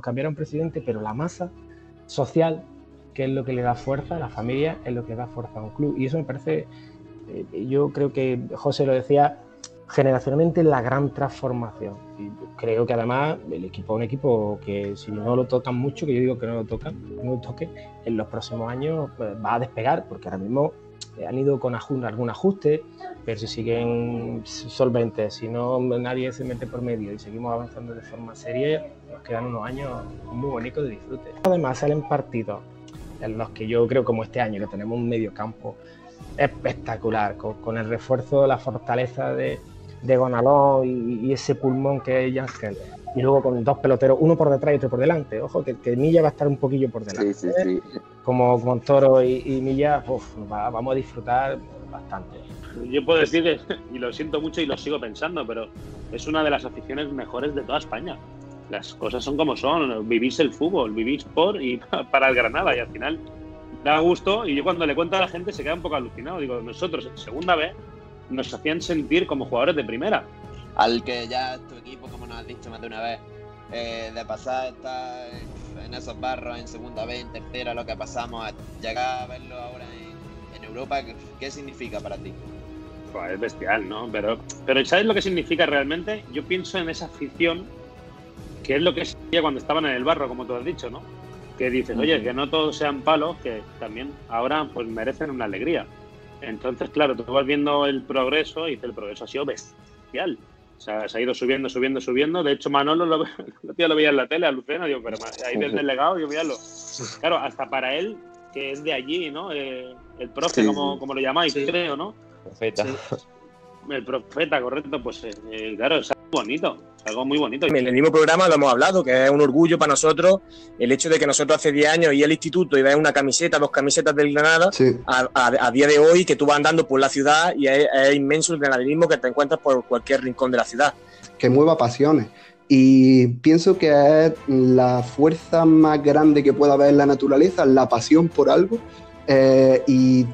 cambiar a un presidente, pero la masa social, que es lo que le da fuerza a la familia, es lo que da fuerza a un club. Y eso me parece, eh, yo creo que José lo decía, generacionalmente la gran transformación. Y creo que además el equipo es un equipo que si no lo tocan mucho, que yo digo que no lo tocan, no lo toque, en los próximos años pues, va a despegar, porque ahora mismo han ido con algún ajuste, pero si siguen solventes, si no nadie se mete por medio y seguimos avanzando de forma seria, nos quedan unos años muy bonitos de disfrute. Además salen partidos en los que yo creo como este año, que tenemos un medio campo espectacular, con, el refuerzo, la fortaleza de, de Gonaló y, ese pulmón que es Ángel. Y luego con dos peloteros, uno por detrás y otro por delante. Ojo, que, que Milla va a estar un poquillo por delante. Sí, sí, ¿eh? sí. Como con Toro y, Milla, vamos a disfrutar bastante. Yo puedo decir que, y lo siento mucho y lo sigo pensando, pero es una de las aficiones mejores de toda España. Las cosas son como son, vivís el fútbol, vivís por y para el Granada y al final da gusto y yo cuando le cuento a la gente se queda un poco alucinado. Digo, nosotros en segunda vez nos hacían sentir como jugadores de primera. Al que ya tu equipo, como nos has dicho más de una vez, eh, de pasar estar en esos barros en segunda vez, en tercera, lo que pasamos, a llegar a verlo ahora en, Europa, ¿qué, significa para ti? Pues es bestial, ¿no? Pero, pero ¿sabes lo que significa realmente? Yo pienso en esa afición, que es lo que sería cuando estaban en el barro, como tú has dicho, ¿no? Que dices, oye, que no todos sean palos, que también ahora pues merecen una alegría. Entonces, claro, tú vas viendo el progreso y el progreso ha sido bestial. O sea, se ha ido subiendo, subiendo, subiendo. De hecho, Manolo lo, lo veía en la tele, a Lucena, digo, pero ahí del delegado, yo míralo. Claro, hasta para él, que es de allí, ¿no? Eh, el profe, como, como, lo llamáis, creo, ¿no? Profeta. El profeta, correcto, pues eh, eh, claro, es algo bonito, algo muy bonito. En el mismo programa lo hemos hablado, que es un orgullo para nosotros el hecho de que nosotros hace 10 años y el instituto y ves una camiseta, dos camisetas del Granada, a, día de hoy que tú vas andando por la ciudad y es, inmenso el granaderismo que te encuentras por cualquier rincón de la ciudad. Que mueva pasiones. Y pienso que es la fuerza más grande que pueda haber en la naturaleza, la pasión por algo. Eh, y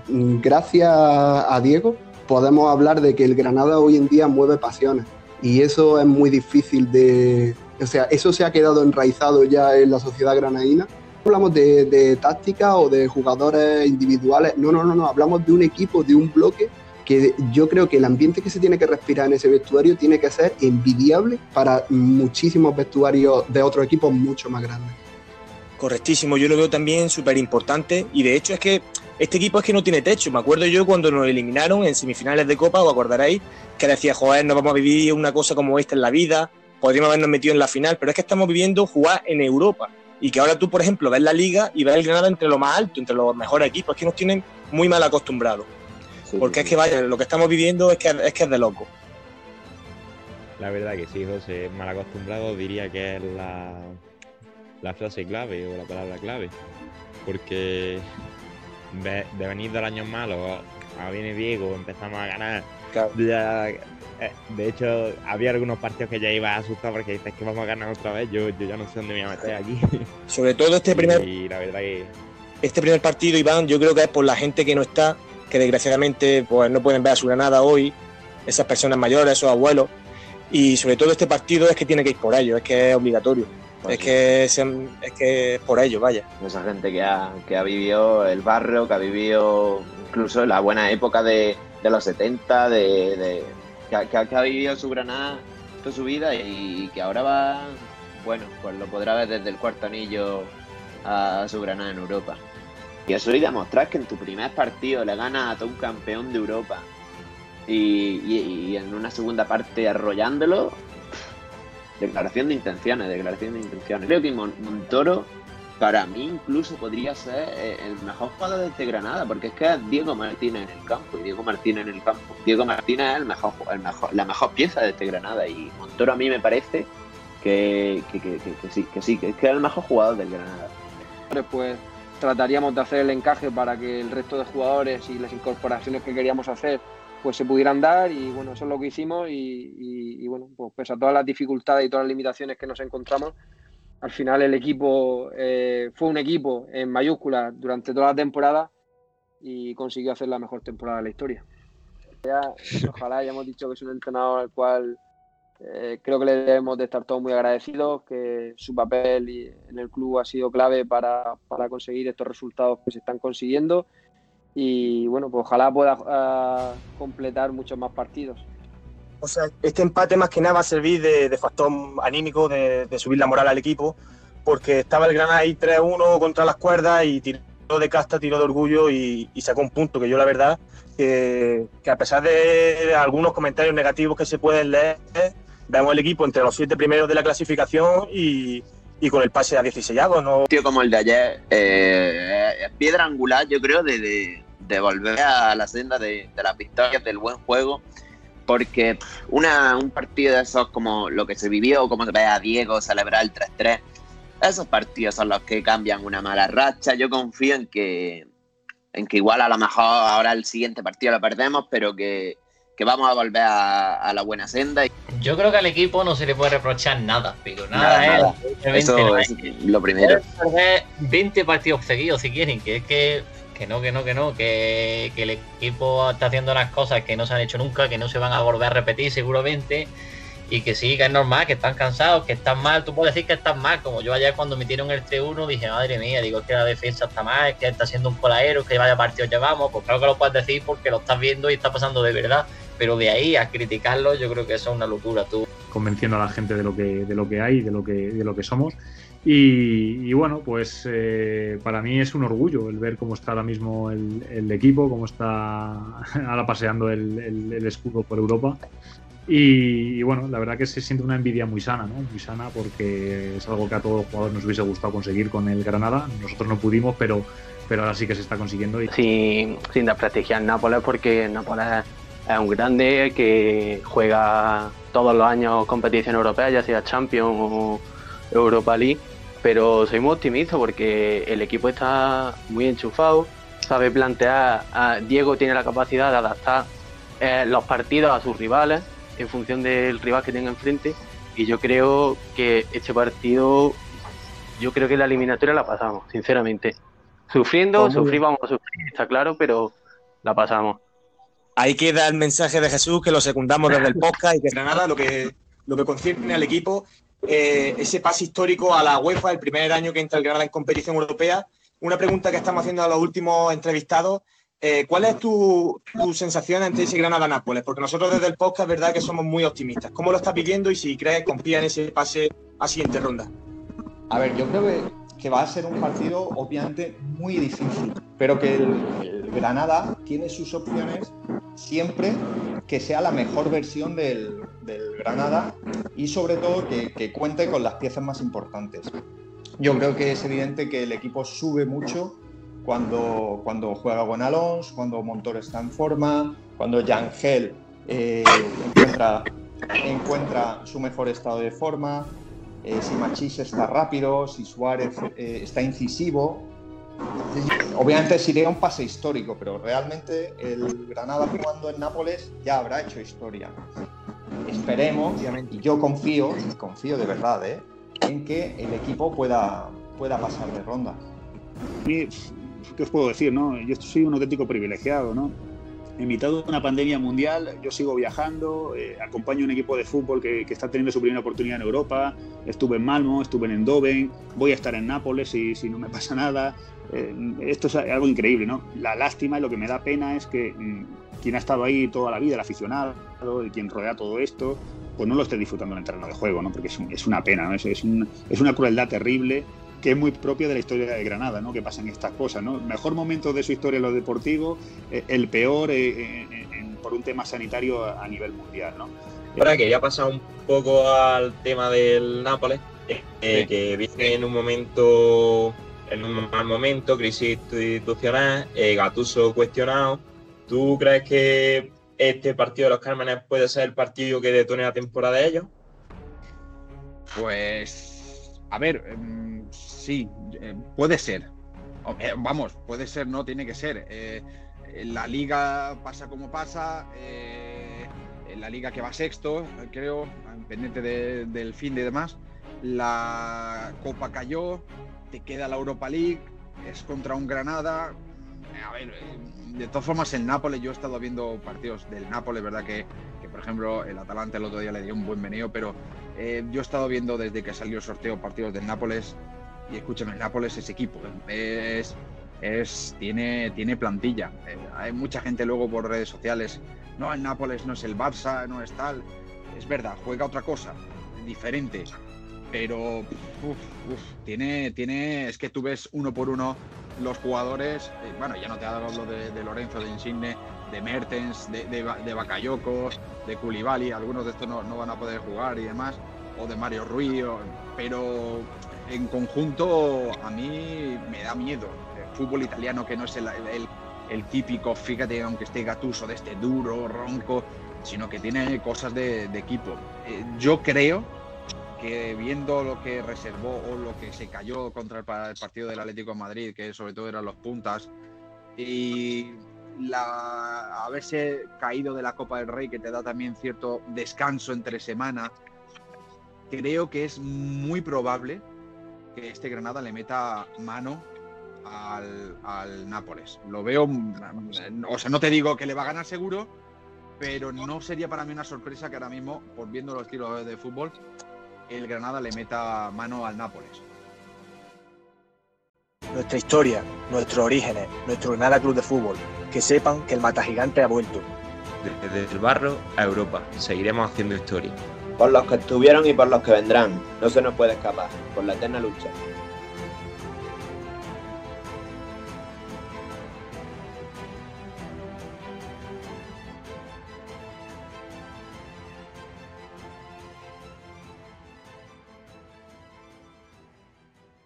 gracias a Diego, podemos hablar de que el Granada hoy en día mueve pasiones y eso es muy difícil de... O sea, eso se ha quedado enraizado ya en la sociedad granadina. Hablamos de, táctica o de jugadores individuales, no, no, no, no, hablamos de un equipo, de un bloque que yo creo que el ambiente que se tiene que respirar en ese vestuario tiene que ser envidiable para muchísimos vestuarios de otros equipos mucho más grandes. Correctísimo, yo lo veo también súper importante y de hecho es que este equipo es que no tiene techo. Me acuerdo yo cuando nos eliminaron en semifinales de Copa, os acordaréis, que decía, joder, no vamos a vivir una cosa como esta en la vida, podríamos habernos metido en la final, pero es que estamos viviendo jugar en Europa. Y que ahora tú, por ejemplo, ves la liga y ves el Granada entre lo más alto, entre los mejores equipos, es que nos tienen muy mal acostumbrados. Porque es que, vaya, lo que estamos viviendo es que es, que es de loco. La verdad que sí, José, mal acostumbrado diría que es la, la frase clave o la palabra clave. Porque de, venir del año malo, a viene Diego, empezamos a ganar. Eh, de hecho, había algunos partidos que ya iba a asustar porque dices que vamos a ganar otra vez. Yo, yo ya no sé dónde me voy a meter aquí. Sobre todo este primer. Y la verdad que. Este primer partido, Iván, yo creo que es por la gente que no está, que desgraciadamente pues, no pueden ver a su granada hoy, esas personas mayores, esos abuelos. Y sobre todo este partido es que tiene que ir por ello, es que es obligatorio. Es que, es, que por ello, vaya. Esa gente que ha, que ha vivido el barrio, que ha vivido incluso la buena época de, los 70, de, que, ha, vivido su Granada toda su vida y, que ahora va, bueno, pues lo podrá ver desde el cuarto anillo a, su Granada en Europa. Y eso y demostrar que en tu primer partido le ganas a todo un campeón de Europa y, y en una segunda parte arrollándolo, Declaración de intenciones, declaración de intenciones. Creo que Montoro, para mí, incluso podría ser eh, el mejor jugador de este Granada, porque es que Diego Martínez en el campo, y Diego Martínez en el campo. Diego Martínez es el mejor, la mejor pieza de este Granada, y Montoro a mí me parece que, que, que, sí, que sí, que es, que es el mejor jugador del Granada. Pues trataríamos de hacer el encaje para que el resto de jugadores y las incorporaciones que queríamos hacer pues se pudieran dar y bueno, eso es lo que hicimos y, bueno, pues pese a todas las dificultades y todas las limitaciones que nos encontramos, al final el equipo eh, fue un equipo en mayúsculas durante toda la temporada y consiguió hacer la mejor temporada de la historia. ojalá hayamos dicho que es un entrenador al cual eh, creo que le debemos de estar todos muy agradecidos, que su papel en el club ha sido clave para, para conseguir estos resultados que se están consiguiendo y bueno, pues ojalá pueda ah, completar muchos más partidos. O sea, este empate más que nada va a servir de, factor anímico, de, subir la moral al equipo, porque estaba el Granada ahí 3-1 contra las cuerdas y tiró de casta, tiró de orgullo y, sacó un punto que yo la verdad, que, a pesar de algunos comentarios negativos que se pueden leer, vemos el equipo entre los siete primeros de la clasificación y, con el pase a 16 ¿no? Tío como el de ayer, eh, piedra angular, yo creo, de, volver a la senda de, de las victorias, del buen juego porque una, un partido de esos como lo que se vivió, como se ve a Diego celebrar el 3-3, esos partidos son los que cambian una mala racha. Yo confío en que, en que igual a lo mejor ahora el siguiente partido lo perdemos, pero que, vamos a volver a, la buena senda. Yo creo que al equipo no se le puede reprochar nada, pero nada, Eso es lo primero. 20 partidos seguidos si quieren, que es que que no, que no, que no, que, el equipo está haciendo las cosas que no se han hecho nunca, que no se van a volver a repetir seguramente, y que sí, que es normal, que están cansados, que están mal, tú puedes decir que estás mal, como yo ayer cuando metieron el 3-1 dije, madre mía, digo, que la defensa está mal, es que está siendo un coladero, que vaya partido llevamos, pues claro que lo puedes decir porque lo estás viendo y está pasando de verdad, pero de ahí a criticarlo yo creo que eso es una locura, tú. Convenciendo a la gente de lo que, de lo que hay, de lo que, de lo que somos y, bueno, pues eh, para mí es un orgullo el ver cómo está ahora mismo el, equipo, cómo está ahora paseando el, escudo por Europa. Y, bueno, la verdad que se siente una envidia muy sana, ¿no? Muy sana porque es algo que a todos los jugadores nos hubiese gustado conseguir con el Granada. Nosotros no pudimos, pero, pero ahora sí que se está consiguiendo. Y... Sin, sin desprestigiar Nápoles porque Nápoles es un grande que juega todos los años competición europea, ya sea Champions o Europa League pero soy muy optimista porque el equipo está muy enchufado, sabe plantear, Diego tiene la capacidad de adaptar eh, los partidos a sus rivales en función del rival que tenga enfrente y yo creo que este partido, yo creo que la eliminatoria la pasamos, sinceramente. Sufriendo, pues sufrir vamos a sufrir, está claro, pero la pasamos. Ahí queda el mensaje de Jesús que lo secundamos desde el podcast y que nada lo que lo que concierne al equipo eh, ese pase histórico a la UEFA, el primer año que entra el Granada en competición europea. Una pregunta que estamos haciendo a los últimos entrevistados. Eh, ¿Cuál es tu, sensación ante ese Granada-Nápoles? Porque nosotros desde el podcast verdad que somos muy optimistas. ¿Cómo lo estás viviendo y si crees, confía en ese pase a siguiente ronda? A ver, yo creo que, va a ser un partido obviamente muy difícil, pero que el Granada tiene sus opciones siempre que sea la mejor versión del, Granada y sobre todo que, cuente con las piezas más importantes. Yo creo que es evidente que el equipo sube mucho cuando, cuando juega con Alonso, cuando Montor está en forma, cuando Yangel eh, encuentra, encuentra su mejor estado de forma, eh, si Machís está rápido, si Suárez eh, está incisivo, Obviamente sería un pase histórico, pero realmente el Granada jugando en Nápoles ya habrá hecho historia. Esperemos, y yo confío, confío de verdad, ¿eh? en que el equipo pueda, pueda pasar de ronda. ¿Qué os puedo decir? No? Yo soy un auténtico privilegiado, ¿no? En mitad de una pandemia mundial, yo sigo viajando, eh, acompaño a un equipo de fútbol que, está teniendo su primera oportunidad en Europa, estuve en Malmo, estuve en Endoven, voy a estar en Nápoles si, si no me pasa nada. Eh, esto es algo increíble, ¿no? La lástima y lo que me da pena es que mm, quien ha estado ahí toda la vida, el aficionado, y quien rodea todo esto, pues no lo esté disfrutando en el terreno de juego, ¿no? Porque es, una pena, ¿no? Es, es, es una crueldad terrible que es muy propia de la historia de Granada, ¿no? Que pasan estas cosas, ¿no? Mejor momento de su historia en lo deportivo, eh, el peor eh, eh, por un tema sanitario a, nivel mundial, ¿no? Ahora quería pasar un poco al tema del Nápoles, que viene en un momento, en un mal momento, crisis institucional, Gatuso cuestionado. ¿Tú crees que este partido de los Cármenes puede ser el partido que detone la temporada de ellos? Pues, a ver, em, sí, eh, puede ser. Eh, vamos, puede ser, no tiene que ser. Eh, la liga pasa como pasa. la liga que va sexto, creo, pendiente del fin de demás. La Copa cayó, te queda la Europa League, es contra un Granada. a ver, de todas formas, el Nápoles, yo he estado viendo partidos del Nápoles, ¿verdad? Que, que, por ejemplo, el Atalanta el otro día le dio un buen meneo, pero yo he estado viendo desde que salió el sorteo partidos del Nápoles y escúchame, el Nápoles es equipo, es, es, tiene, tiene plantilla. Eh, hay mucha gente luego por redes sociales, no, el Nápoles no es el Barça, no es tal. Es verdad, juega otra cosa, diferente, pero uf, uf, tiene, tiene, es que tú ves uno por uno los jugadores, eh, bueno, ya no te hablo de, de Lorenzo, de Insigne, de Mertens, de, de, de Bakayoko, de Koulibaly, algunos de estos no, no, van a poder jugar y demás, o de Mario Ruiz, pero en conjunto a mí me da miedo. El fútbol italiano que no es el, el, típico, fíjate, aunque esté Gatuso, de este duro, ronco, sino que tiene cosas de, equipo. Eh, yo creo que viendo lo que reservó o lo que se cayó contra el, el, partido del Atlético de Madrid, que sobre todo eran los puntas, y la, haberse caído de la Copa del Rey, que te da también cierto descanso entre semana, creo que es muy probable que este Granada le meta mano al, al, Nápoles. Lo veo, o sea, no te digo que le va a ganar seguro, pero no sería para mí una sorpresa que ahora mismo, por viendo los estilos de fútbol, el Granada le meta mano al Nápoles. Nuestra historia, nuestros orígenes, nuestro Granada Club de Fútbol. Que sepan que el Mata Gigante ha vuelto. Desde el barro a Europa, seguiremos haciendo historia. Por los que estuvieron y por los que vendrán, no se nos puede escapar, por la eterna lucha.